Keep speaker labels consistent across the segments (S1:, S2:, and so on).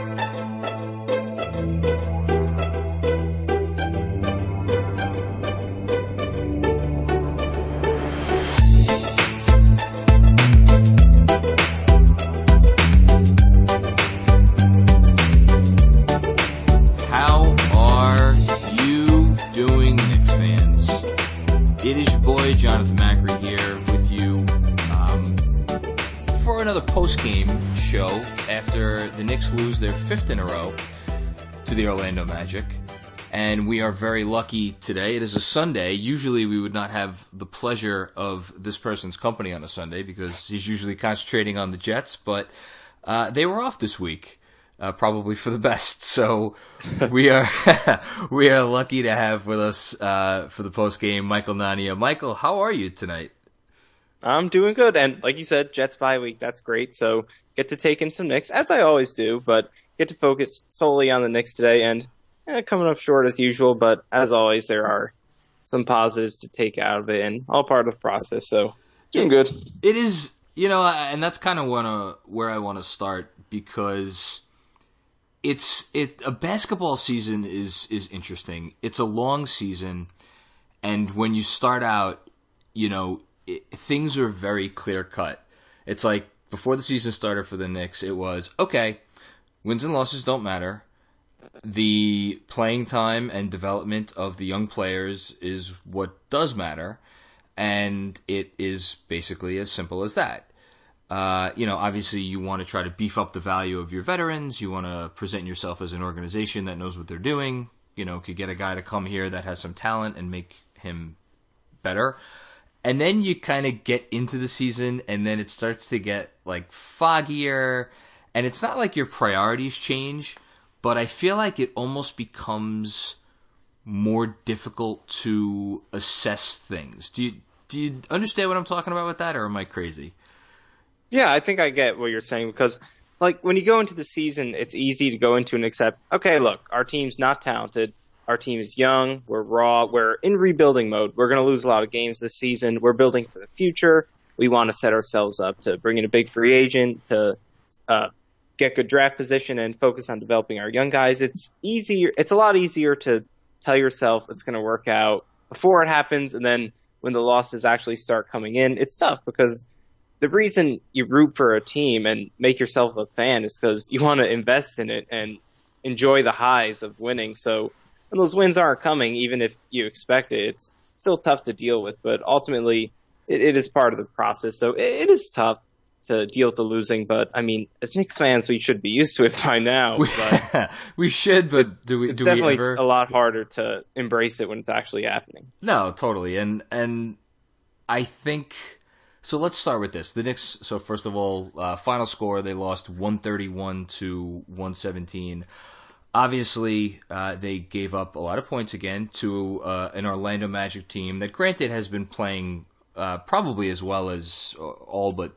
S1: How Magic. And we are very lucky today. It is a Sunday. Usually we would not have the pleasure of this person's company on a Sunday because he's usually concentrating on the Jets, but uh, they were off this week uh, probably for the best. So we are we are lucky to have with us uh, for the post game Michael Nania. Michael, how are you tonight?
S2: I'm doing good, and like you said, Jets bye week. That's great. So get to take in some Knicks, as I always do, but get to focus solely on the Knicks today. And eh, coming up short as usual, but as always, there are some positives to take out of it, and all part of the process. So doing good.
S1: It is, you know, and that's kind of wanna, where I want to start because it's it a basketball season is is interesting. It's a long season, and when you start out, you know it, things are very clear cut. It's like before the season started for the Knicks, it was okay. Wins and losses don't matter. The playing time and development of the young players is what does matter, and it is basically as simple as that. Uh, you know, obviously you want to try to beef up the value of your veterans. You want to present yourself as an organization that knows what they're doing. You know, could get a guy to come here that has some talent and make him better. And then you kind of get into the season and then it starts to get like foggier and it's not like your priorities change, but I feel like it almost becomes more difficult to assess things. Do you do you understand what I'm talking about with that or am I crazy?
S2: Yeah, I think I get what you're saying because, like, when you go into the season, it's easy to go into and accept, okay, look, our team's not talented. Our team is young. We're raw. We're in rebuilding mode. We're going to lose a lot of games this season. We're building for the future. We want to set ourselves up to bring in a big free agent, to uh, get good draft position, and focus on developing our young guys. It's easier. It's a lot easier to tell yourself it's going to work out before it happens, and then when the losses actually start coming in, it's tough because the reason you root for a team and make yourself a fan is because you want to invest in it and enjoy the highs of winning. So when those wins aren't coming, even if you expect it, it's still tough to deal with. But ultimately, it, it is part of the process. So it, it is tough to deal with the losing. But I mean, as Knicks fans, we should be used to it by now. But
S1: we should, but do we?
S2: it's
S1: do
S2: definitely
S1: we ever?
S2: a lot harder to embrace it when it's actually happening.
S1: No, totally. And and I think so. Let's start with this. The Knicks. So first of all, uh, final score they lost one thirty one to one seventeen. Obviously, uh, they gave up a lot of points again to uh, an Orlando Magic team that, granted, has been playing uh, probably as well as uh, all but.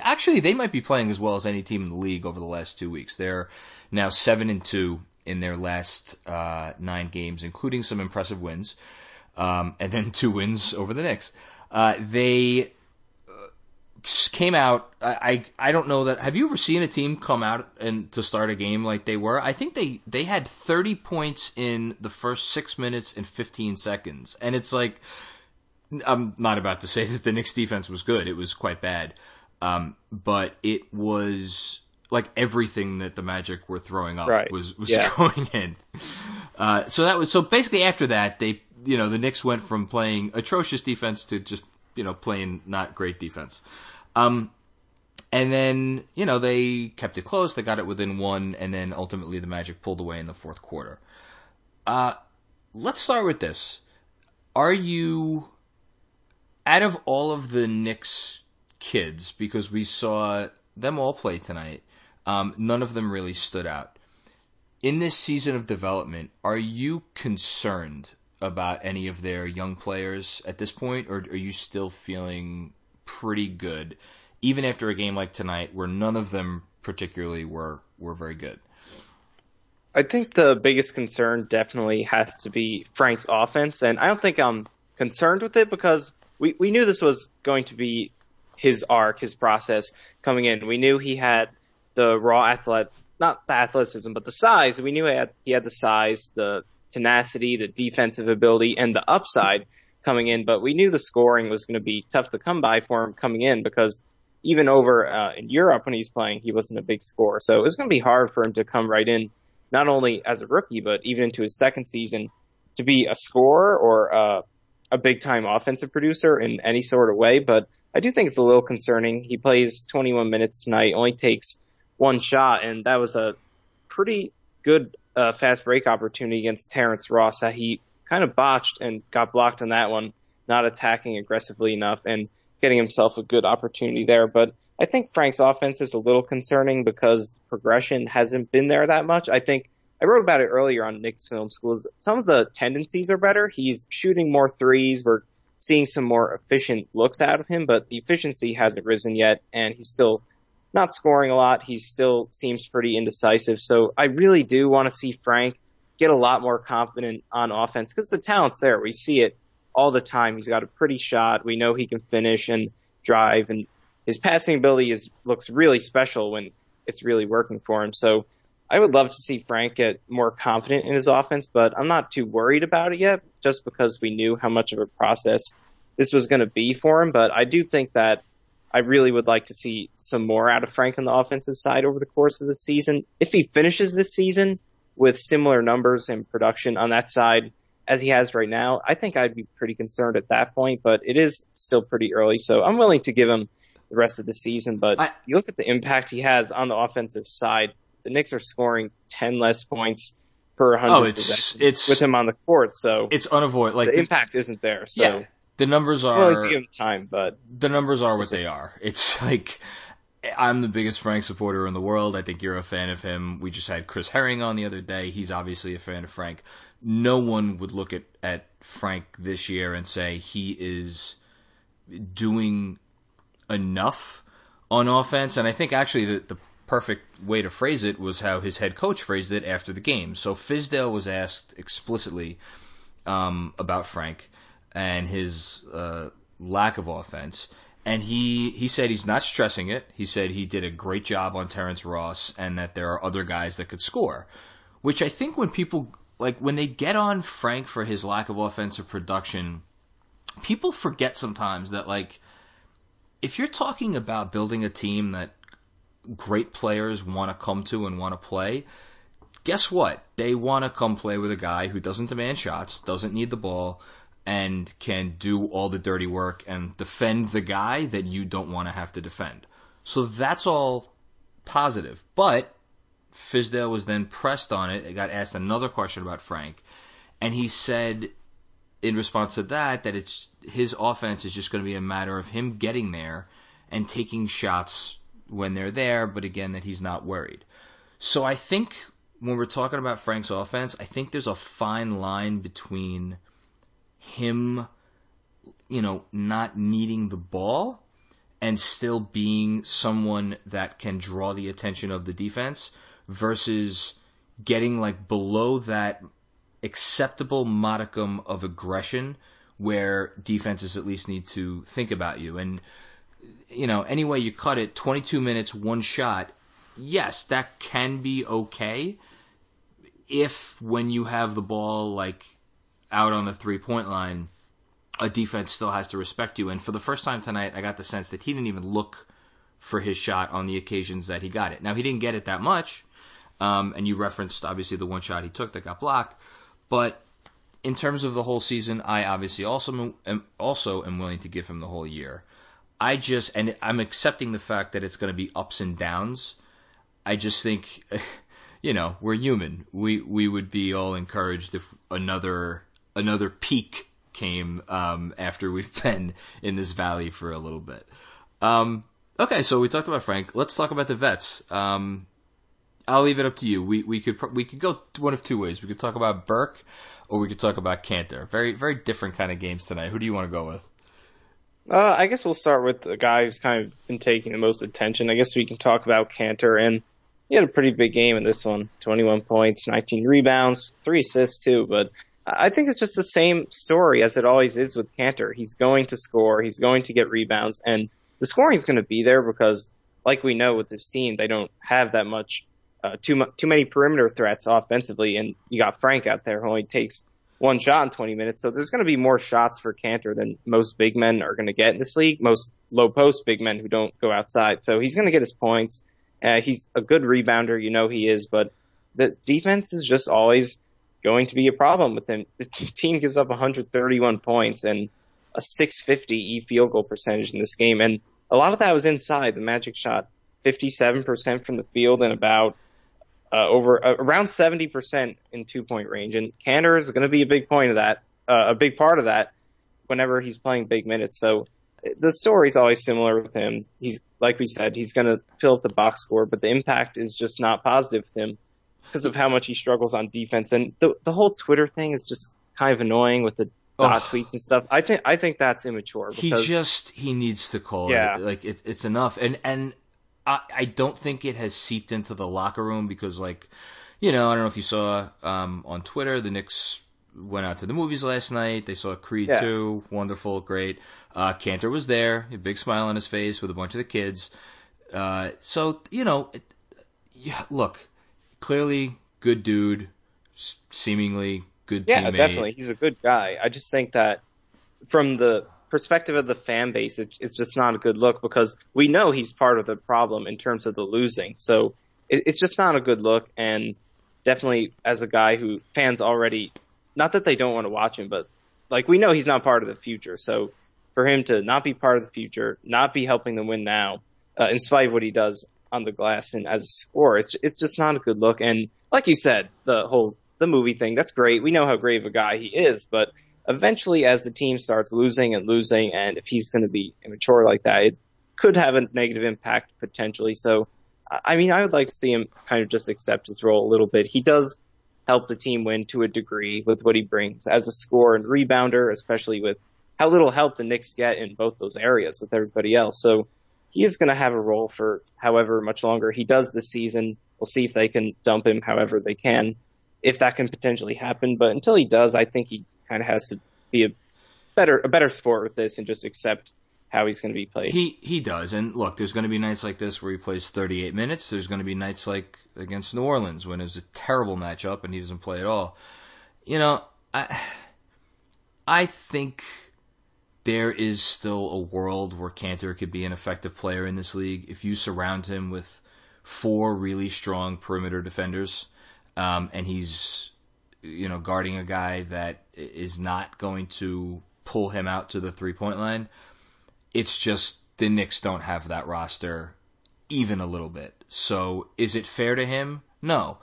S1: Actually, they might be playing as well as any team in the league over the last two weeks. They're now seven and two in their last uh, nine games, including some impressive wins, um, and then two wins over the Knicks. Uh, they came out. I, I I don't know that. Have you ever seen a team come out and to start a game like they were? I think they they had 30 points in the first six minutes and 15 seconds, and it's like I'm not about to say that the Knicks defense was good. It was quite bad, um, but it was like everything that the Magic were throwing up
S2: Right.
S1: was was
S2: Yeah.
S1: going in. Uh, so that was so basically after that they you know the Knicks went from playing atrocious defense to just you know playing not great defense. Um, and then, you know, they kept it close. They got it within one, and then ultimately the Magic pulled away in the fourth quarter. Uh, let's start with this. Are you, out of all of the Knicks kids, because we saw them all play tonight, um, none of them really stood out. In this season of development, are you concerned about any of their young players at this point, or are you still feeling pretty good, even after a game like tonight, where none of them particularly were were very good?
S2: I think the biggest concern definitely has to be Frank's offense, and I don't think I'm concerned with it because we, we knew this was going to be his arc, his process coming in. We knew he had the raw athlete, not the athleticism, but the size. We knew he had, he had the size, the tenacity, the defensive ability, and the upside coming in. But we knew the scoring was going to be tough to come by for him coming in because even over uh, in Europe when he's playing, he wasn't a big scorer. So it was going to be hard for him to come right in, not only as a rookie, but even into his second season to be a scorer or uh, a big time offensive producer in any sort of way. But I do think it's a little concerning. He plays 21 minutes tonight, only takes one shot, and that was a pretty good uh, fast break opportunity against Terrence Ross that he kind of botched and got blocked on that one, not attacking aggressively enough and getting himself a good opportunity there. But I think Frank's offense is a little concerning because the progression hasn't been there that much. I think I wrote about it earlier on Knicks Film Schools. Some of the tendencies are better. He's shooting more threes. We're seeing some more efficient looks out of him, but the efficiency hasn't risen yet, and he's still not scoring a lot. He still seems pretty indecisive. So I really do want to see Frank get a lot more confident on offense because the talent's there. We see it all the time. He's got a pretty shot. We know he can finish and drive, and his passing ability is looks really special when it's really working for him. So I would love to see Frank get more confident in his offense, but I'm not too worried about it yet, just because we knew how much of a process this was going to be for him. But I do think that I really would like to see some more out of Frank on the offensive side over the course of the season. If he finishes this season with similar numbers and production on that side as he has right now, I think I'd be pretty concerned at that point, but it is still pretty early. So I'm willing to give him the rest of the season. But I, you look at the impact he has on the offensive side. The Knicks are scoring 10 less points per 100 oh, it's, it's, with him on the court. So
S1: it's unavoidable. Like
S2: the, the, impact isn't there. So yeah,
S1: the numbers are.
S2: Well, give him time, but
S1: the numbers are what they are. It's like I'm the biggest Frank supporter in the world. I think you're a fan of him. We just had Chris Herring on the other day. He's obviously a fan of Frank. No one would look at, at Frank this year and say he is doing enough on offense. And I think actually the, the perfect way to phrase it was how his head coach phrased it after the game. So Fizdale was asked explicitly um, about Frank and his uh, lack of offense. And he, he said he's not stressing it. He said he did a great job on Terrence Ross and that there are other guys that could score. Which I think when people, like, when they get on Frank for his lack of offensive production, people forget sometimes that, like, if you're talking about building a team that great players want to come to and want to play, guess what? They want to come play with a guy who doesn't demand shots, doesn't need the ball, and can do all the dirty work and defend the guy that you don't want to have to defend. So that's all positive. But Fizdale was then pressed on it. It got asked another question about Frank, and he said in response to that that it's his offense is just going to be a matter of him getting there and taking shots when they're there, but again that he's not worried. So I think when we're talking about Frank's offense, I think there's a fine line between him, you know, not needing the ball and still being someone that can draw the attention of the defense versus getting like below that acceptable modicum of aggression where defenses at least need to think about you. And, you know, any way you cut it, 22 minutes, one shot, yes, that can be okay if when you have the ball, like, out on the three point line, a defense still has to respect you. And for the first time tonight, I got the sense that he didn't even look for his shot on the occasions that he got it. Now, he didn't get it that much. Um, and you referenced, obviously, the one shot he took that got blocked. But in terms of the whole season, I obviously also am, also am willing to give him the whole year. I just, and I'm accepting the fact that it's going to be ups and downs. I just think, you know, we're human. We we would be all encouraged if another another peak came um, after we've been in this valley for a little bit. Um, okay, so we talked about Frank. Let's talk about the vets. Um, I'll leave it up to you. We we could we could go one of two ways. We could talk about Burke, or we could talk about Kanter. Very very different kind of games tonight. Who do you want to go with?
S2: Uh, I guess we'll start with the guy who's kind of been taking the most attention. I guess we can talk about Kanter, and he had a pretty big game in this one: 21 points, 19 rebounds, three assists too. But I think it's just the same story as it always is with Kanter. He's going to score, he's going to get rebounds, and the scoring is going to be there because like we know with this team, they don't have that much uh, too mu- too many perimeter threats offensively, and you got Frank out there who only takes one shot in 20 minutes. So there's going to be more shots for Kanter than most big men are going to get in this league. Most low post big men who don't go outside. So he's going to get his points. Uh, he's a good rebounder, you know he is, but the defense is just always going to be a problem with him. The team gives up 131 points and a 650 e field goal percentage in this game, and a lot of that was inside. The Magic shot 57% from the field and about uh, over uh, around 70% in two point range. And Kanter is going to be a big point of that, uh, a big part of that whenever he's playing big minutes. So the story's always similar with him. He's, like we said, he's going to fill up the box score, but the impact is just not positive with him because of how much he struggles on defense. And the, the whole Twitter thing is just kind of annoying with the dot oh. tweets and stuff. I think I think that's immature.
S1: Because, he just he needs to call yeah. it. Like it, it's enough. And and I, I don't think it has seeped into the locker room because, like, you know, I don't know if you saw um, on Twitter, the Knicks went out to the movies last night. They saw Creed yeah. 2, wonderful, great. Uh, Kanter was there, a big smile on his face with a bunch of the kids. Uh, so, you know, it, yeah, look, clearly good dude, seemingly good yeah, teammate.
S2: Yeah, definitely. He's a good guy. I just think that from the perspective of the fan base, it, it's just not a good look because we know he's part of the problem in terms of the losing. So it, it's just not a good look. And definitely as a guy who fans already, not that they don't want to watch him, but like we know he's not part of the future. So for him to not be part of the future, not be helping them win now, uh, in spite of what he does on the glass and as a scorer, it's it's just not a good look. And like you said, the whole the movie thing, that's great. We know how great of a guy he is, but eventually as the team starts losing and losing, and if he's going to be immature like that, it could have a negative impact potentially. So, I mean, I would like to see him kind of just accept his role a little bit. He does help the team win to a degree with what he brings as a scorer and rebounder, especially with how little help the Knicks get in both those areas with everybody else. So he is going to have a role for however much longer he does this season. We'll see if they can dump him however they can, if that can potentially happen. But until he does, I think he kind of has to be a better a better sport with this and just accept how he's going to be played.
S1: He he does, and look, there's going to be nights like this where he plays 38 minutes. There's going to be nights like against New Orleans when it was a terrible matchup and he doesn't play at all. You know, I I think there is still a world where Kanter could be an effective player in this league if you surround him with four really strong perimeter defenders, um, and he's you know, guarding a guy that is not going to pull him out to the three point line. It's just the Knicks don't have that roster even a little bit. So is it fair to him? No.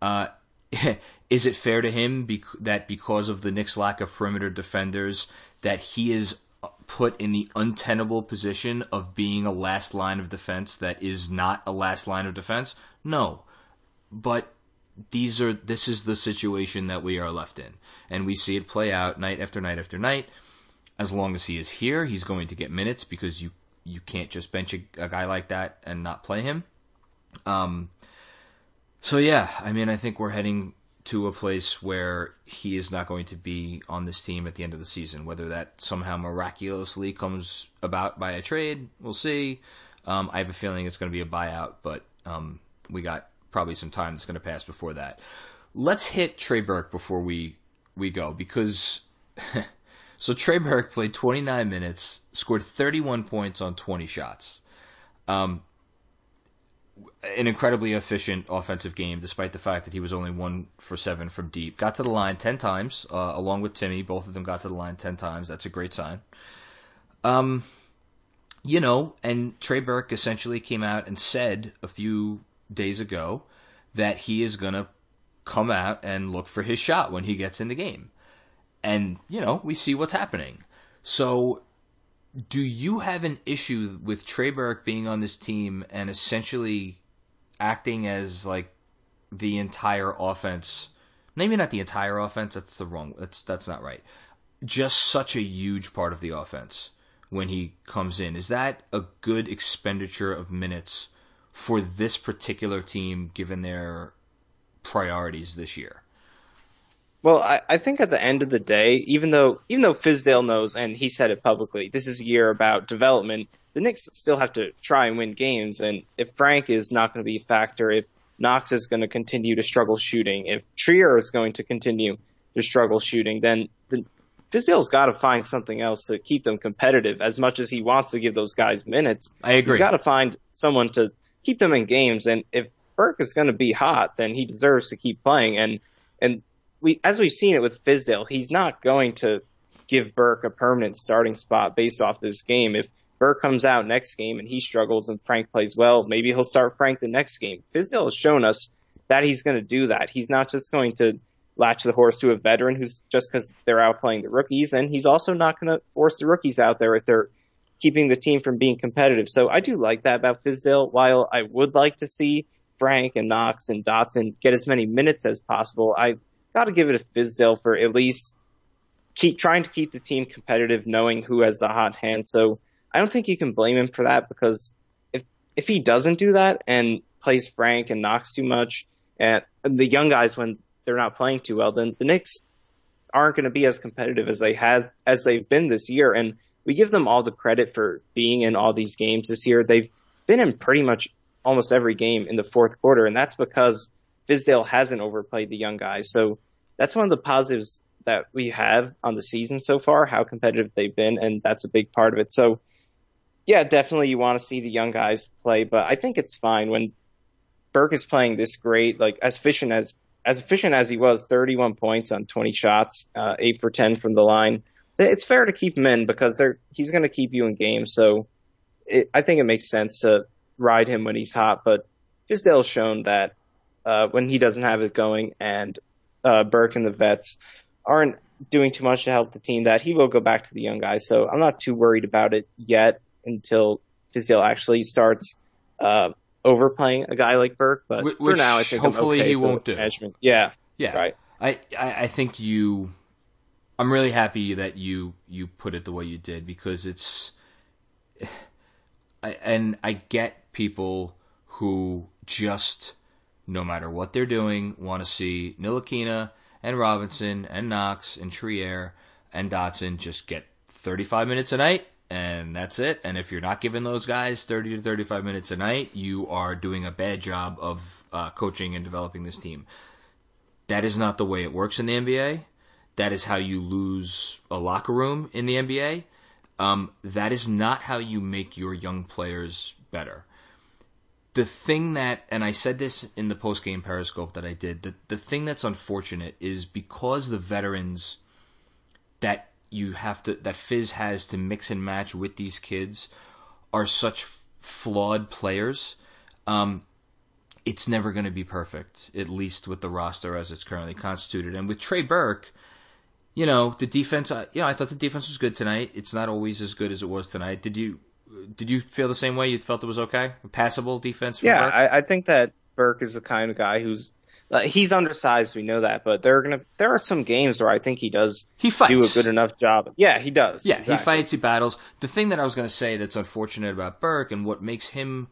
S1: Uh, is it fair to him that because of the Knicks' lack of perimeter defenders, that he is put in the untenable position of being a last line of defense that is not a last line of defense? No. But these are this is the situation that we are left in, and we see it play out night after night after night. As long as he is here, he's going to get minutes because you you can't just bench a, a guy like that and not play him. Um. So yeah, I mean, I think we're heading to a place where he is not going to be on this team at the end of the season. Whether that somehow miraculously comes about by a trade, we'll see. Um, I have a feeling it's going to be a buyout, but um, we got probably some time that's going to pass before that. Let's hit Trey Burke before we we go because so Trey Burke played 29 minutes, scored 31 points on 20 shots. Um, an incredibly efficient offensive game, despite the fact that he was only one for seven from deep. Got to the line 10 times, uh, along with Timmy. Both of them got to the line 10 times. That's a great sign. Um, you know, and Trey Burke essentially came out and said a few days ago that he is going to come out and look for his shot when he gets in the game. And, you know, we see what's happening. So, do you have an issue with Trey Burke being on this team and essentially acting as like the entire offense? Maybe not the entire offense. That's the wrong. That's that's not right. Just such a huge part of the offense when he comes in. Is that a good expenditure of minutes for this particular team given their priorities this year?
S2: Well, I, I think at the end of the day, even though even though Fizdale knows and he said it publicly, this is a year about development. the Knicks still have to try and win games. And if Frank is not going to be a factor, if Knox is going to continue to struggle shooting, if Trier is going to continue to struggle shooting, then the Fizdale's got to find something else to keep them competitive. As much as he wants to give those guys minutes,
S1: I agree.
S2: He's got to find someone to keep them in games. And if Burke is going to be hot, then he deserves to keep playing. And and we, as we've seen it with Fizdale, he's not going to give Burke a permanent starting spot based off this game. If Burke comes out next game and he struggles and Frank plays well, maybe he'll start Frank the next game. Fizdale has shown us that he's going to do that. He's not just going to latch the horse to a veteran who's just because they're outplaying the rookies, and he's also not going to force the rookies out there if they're keeping the team from being competitive. So I do like that about Fizdale. While I would like to see Frank and Knox and Dotson get as many minutes as possible, I got to give it to Fizdale for at least keep trying to keep the team competitive, knowing who has the hot hand. So I don't think you can blame him for that because if if he doesn't do that and plays Frank and Knox too much, and the young guys when they're not playing too well, then the Knicks aren't going to be as competitive as they has as they've been this year. And we give them all the credit for being in all these games this year. They've been in pretty much almost every game in the fourth quarter, and that's because Fizdale hasn't overplayed the young guys. So that's one of the positives that we have on the season so far, how competitive they've been, and that's a big part of it. So yeah, definitely you want to see the young guys play, but I think it's fine when Burke is playing this great, like as efficient as as efficient as he was, 31 points on 20 shots, uh, eight for 10 from the line. It's fair to keep him in because they're he's going to keep you in games. So it, I think it makes sense to ride him when he's hot. But Fizdale's shown that uh, when he doesn't have it going, and uh, Burke and the vets aren't doing too much to help the team, that he will go back to the young guys. So I'm not too worried about it yet until Fizdale actually starts uh, overplaying a guy like Burke. But
S1: Which,
S2: for now, I think
S1: hopefully
S2: okay
S1: he won't do.
S2: Management. Yeah,
S1: Yeah,
S2: right.
S1: I, I I think you. I'm really happy that you you put it the way you did because it's. And I get people who just, no matter what they're doing, want to see Ntilikina and Robinson and Knox and Trier and Dotson just get 35 minutes a night and that's it. And if you're not giving those guys 30 to 35 minutes a night, you are doing a bad job of uh, coaching and developing this team. That is not the way it works in the NBA. That is how you lose a locker room in the NBA. Um, that is not how you make your young players better. The thing that, and I said this in the post game Periscope that I did, the, the thing that's unfortunate is because the veterans that you have to, that Fiz has to mix and match with these kids are such flawed players. Um, it's never going to be perfect, at least with the roster as it's currently constituted. And with Trey Burke, you know, the defense. You know, I thought the defense was good tonight. It's not always as good as it was tonight. Did you? Did you feel the same way? You felt it was okay, a passable defense. For
S2: yeah? I, I think that Burke is the kind of guy who's uh, he's undersized. We know that, but there are gonna there are some games where I think he does
S1: He fights.
S2: do a good enough job. Yeah, he does.
S1: Yeah,
S2: exactly.
S1: he fights, he battles. The thing that I was going to say that's unfortunate about Burke and what makes him,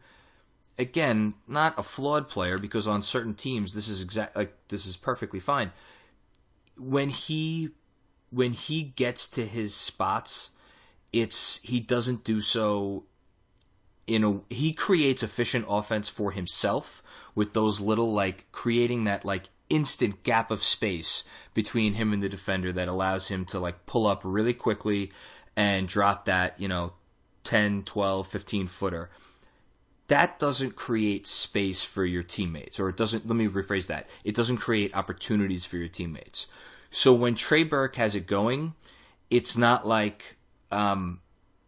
S1: again, not a flawed player because on certain teams this is exact like this is perfectly fine. When he when he gets to his spots, it's he doesn't do so in a he creates efficient offense for himself with those little like creating that like instant gap of space between him and the defender that allows him to like pull up really quickly and drop that, you know, 10, 12, 15 footer. That doesn't create space for your teammates or it doesn't let me rephrase that. It doesn't create opportunities for your teammates. So when Trey Burke has it going, it's not like um,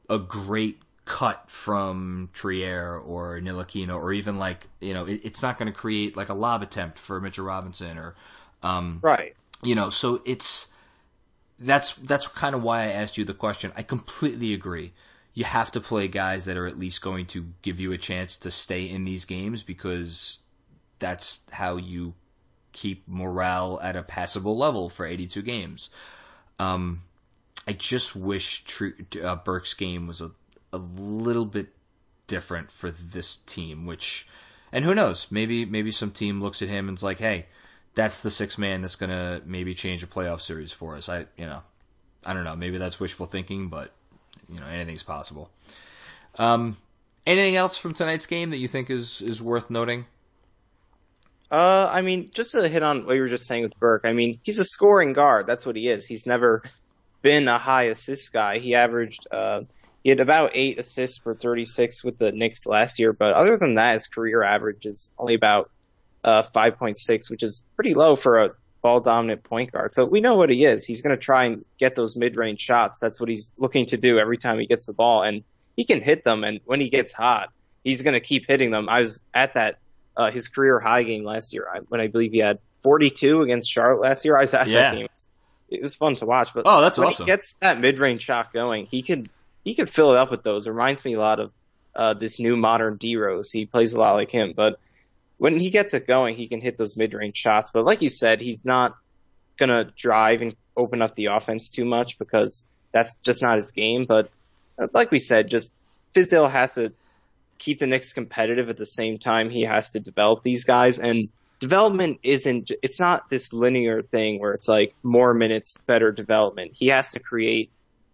S1: a great cut from Trier or Ntilikina or even like you know it, it's not going to create like a lob attempt for Mitchell Robinson or um,
S2: right.
S1: you know so it's that's that's kind of why I asked you the question. I completely agree. You have to play guys that are at least going to give you a chance to stay in these games because that's how you keep morale at a passable level for 82 games. Um, I just wish uh, Burke's game was a, a little bit different for this team, which, and who knows, maybe maybe some team looks at him and's like, hey, that's the six man that's gonna maybe change a playoff series for us. I you know, I don't know, maybe that's wishful thinking, but you know anything's possible. Um, anything else from tonight's game that you think is is worth noting?
S2: Uh, I mean, just to hit on what you were just saying with Burke, I mean, he's a scoring guard. That's what he is. He's never been a high assist guy. He averaged, uh, he had about eight assists for 36 with the Knicks last year, but other than that, his career average is only about uh, 5.6, which is pretty low for a ball dominant point guard. So we know what he is. He's going to try and get those mid range shots. That's what he's looking to do every time he gets the ball, and he can hit them. And when he gets hot, he's going to keep hitting them. I was at that uh, his career high game last year when I believe he had 42 against Charlotte last year. I was at yeah. that game. It was, it was, fun to watch. But
S1: oh, that's
S2: when
S1: awesome.
S2: he gets that mid range shot going, he could he could fill it up with those. It reminds me a lot of uh, this new modern D Rose. He plays a lot like him, but when he gets it going, he can hit those mid range shots. But like you said, he's not gonna drive and open up the offense too much because that's just not his game. But uh, like we said, just Fizdale has to keep the Knicks competitive at the same time he has to develop these guys. And development isn't it's not this linear thing where it's like more minutes better development. He has to create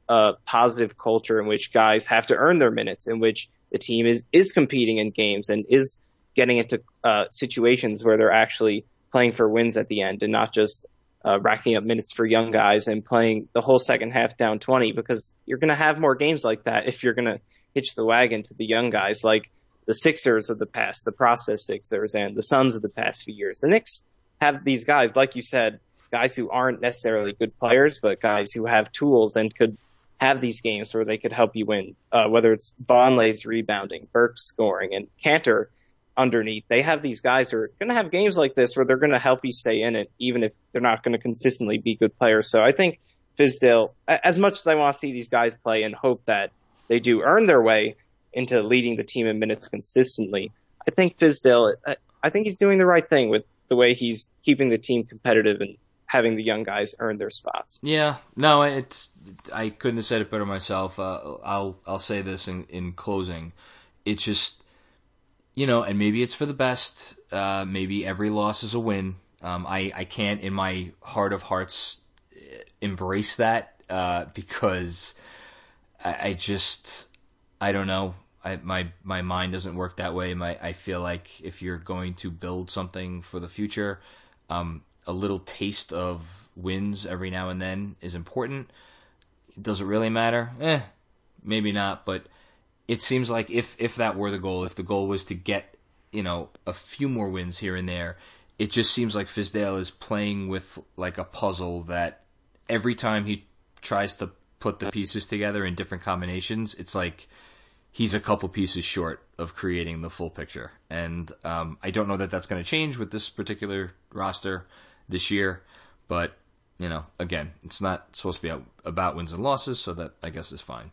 S2: a positive culture in which guys have to earn their minutes in which the team is is competing in games and is getting into uh, situations where they're actually playing for wins at the end and not just uh, racking up minutes for young guys and playing the whole second half down 20 because you're going to have more games like that if you're going to hitch the wagon to the young guys like the Sixers of the past, the process Sixers, and the Suns of the past few years. The Knicks have these guys, like you said, guys who aren't necessarily good players, but guys who have tools and could have these games where they could help you win. Uh, whether it's Vonleh's rebounding, Burke's scoring, and Kanter underneath. They have these guys who are going to have games like this where they're going to help you stay in it, even if they're not going to consistently be good players. So I think Fizdale, as much as I want to see these guys play and hope that they do earn their way into leading the team in minutes consistently. I think Fizdale, I think he's doing the right thing with the way he's keeping the team competitive and having the young guys earn their spots.
S1: Yeah, no, it's I couldn't have said it better myself. Uh, I'll I'll say this in in closing. It's just you know, and maybe it's for the best. Uh, maybe every loss is a win. Um, I I can't in my heart of hearts embrace that uh, because I, I just I don't know. I, my my mind doesn't work that way. My I feel like if you're going to build something for the future, um, a little taste of wins every now and then is important. Does it really matter? Eh, maybe not. But it seems like if if that were the goal, if the goal was to get you know a few more wins here and there, it just seems like Fizdale is playing with like a puzzle that every time he tries to put the pieces together in different combinations, it's like he's a couple pieces short of creating the full picture. And um, I don't know that that's going to change with this particular roster this year, but you know, again, it's not supposed to be about wins and losses, so that I guess is fine.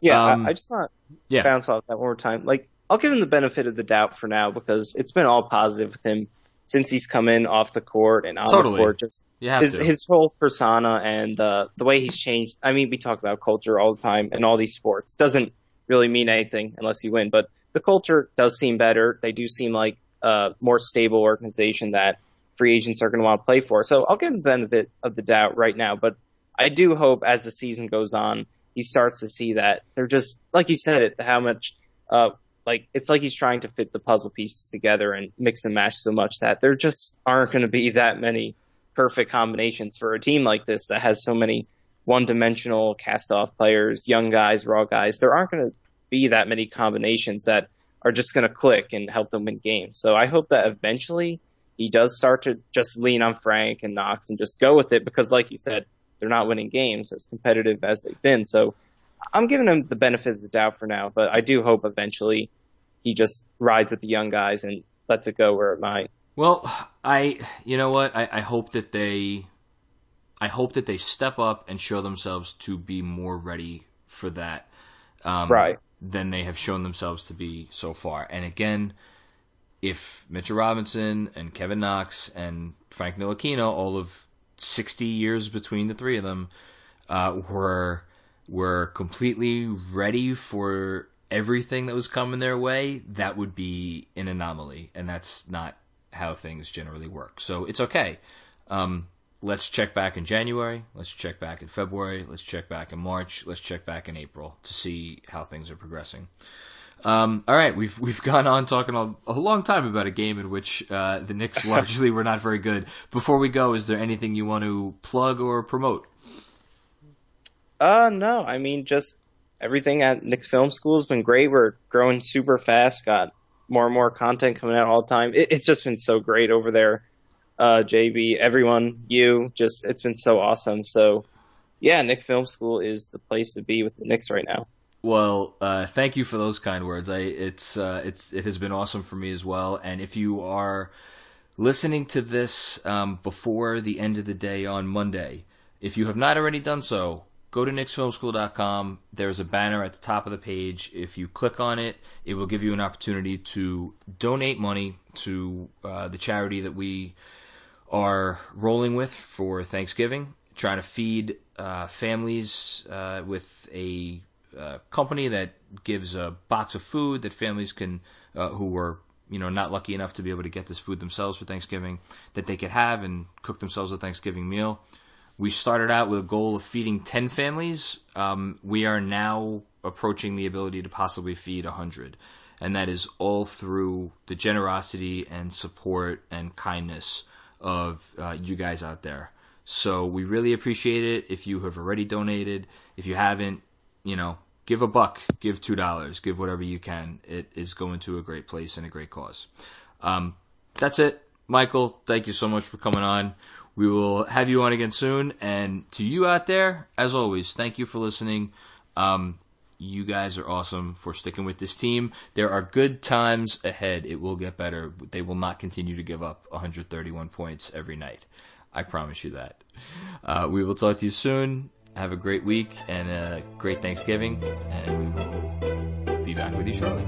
S2: Yeah, um, I, I, just want to yeah. bounce off that one more time. Like, I'll give him the benefit of the doubt for now because it's been all positive with him since he's come in off the court and on totally. the court. Just his to. his whole persona and uh, the way he's changed. I mean, we talk about culture all the time in all these sports. Doesn't really mean anything unless you win. But the culture does seem better. They do seem like a more stable organization that free agents are going to want to play for. So I'll give him the benefit of the doubt right now. But I do hope as the season goes on, he starts to see that they're just, like you said it, how much, uh, like it's like he's trying to fit the puzzle pieces together and mix and match so much that there just aren't going to be that many perfect combinations for a team like this that has so many one dimensional cast off players, young guys, raw guys. There aren't going to be that many combinations that are just going to click and help them win games. So I hope that eventually he does start to just lean on Frank and Knox and just go with it because, like you said, they're not winning games as competitive as they've been. So I'm giving him the benefit of the doubt for now, but I do hope eventually he just rides with the young guys and lets it go where it might.
S1: Well, I, you know what? I, I hope that they I hope that they step up and show themselves to be more ready for that.
S2: Um, right.
S1: Than they have shown themselves to be so far. And again, if Mitchell Robinson and Kevin Knox and Frank Ntilikina, all of 60 years between the three of them, uh, were were completely ready for everything that was coming their way, that would be an anomaly, and that's not how things generally work. So it's okay. Um, let's check back in January. Let's check back in February. Let's check back in March. Let's check back in April to see how things are progressing. Um, all right, we've we've gone on talking a, a, long time about a game in which uh, the Knicks largely were not very good. Before we go, is there anything you want to plug or promote?
S2: Uh, no. I mean, just everything at Knicks Film School has been great. We're growing super fast. Got more and more content coming out all the time. It, it's just been so great over there. Uh, JB, everyone, you, just it's been so awesome. So, yeah, Knicks Film School is the place to be with the Knicks right now.
S1: Well, uh, thank you for those kind words. I it's uh, it's it has been awesome for me as well. And if you are listening to this um, before the end of the day on Monday, if you have not already done so, go to knicksfilmschool.com. There's a banner at the top of the page. If you click on it, it will give you an opportunity to donate money to uh, the charity that we are rolling with for Thanksgiving, trying to feed uh, families uh, with a uh, company that gives a box of food that families can, uh, who were you know not lucky enough to be able to get this food themselves for Thanksgiving, that they could have and cook themselves a Thanksgiving meal. We started out with a goal of feeding 10 families. Um, we are now approaching the ability to possibly feed 100. And that is all through the generosity and support and kindness of uh, you guys out there. So we really appreciate it if you have already donated. If you haven't, you know, give a buck, give two dollars, give whatever you can. It is going to a great place and a great cause. Um, that's it, Michael. Thank you so much for coming on. We will have you on again soon. And to you out there, as always, thank you for listening. Um, you guys are awesome for sticking with this team. There are good times ahead. It will get better. They will not continue to give up 131 points every night. I promise you that. Uh, we will talk to you soon. Have a great week and a great Thanksgiving, and we will be back with you shortly.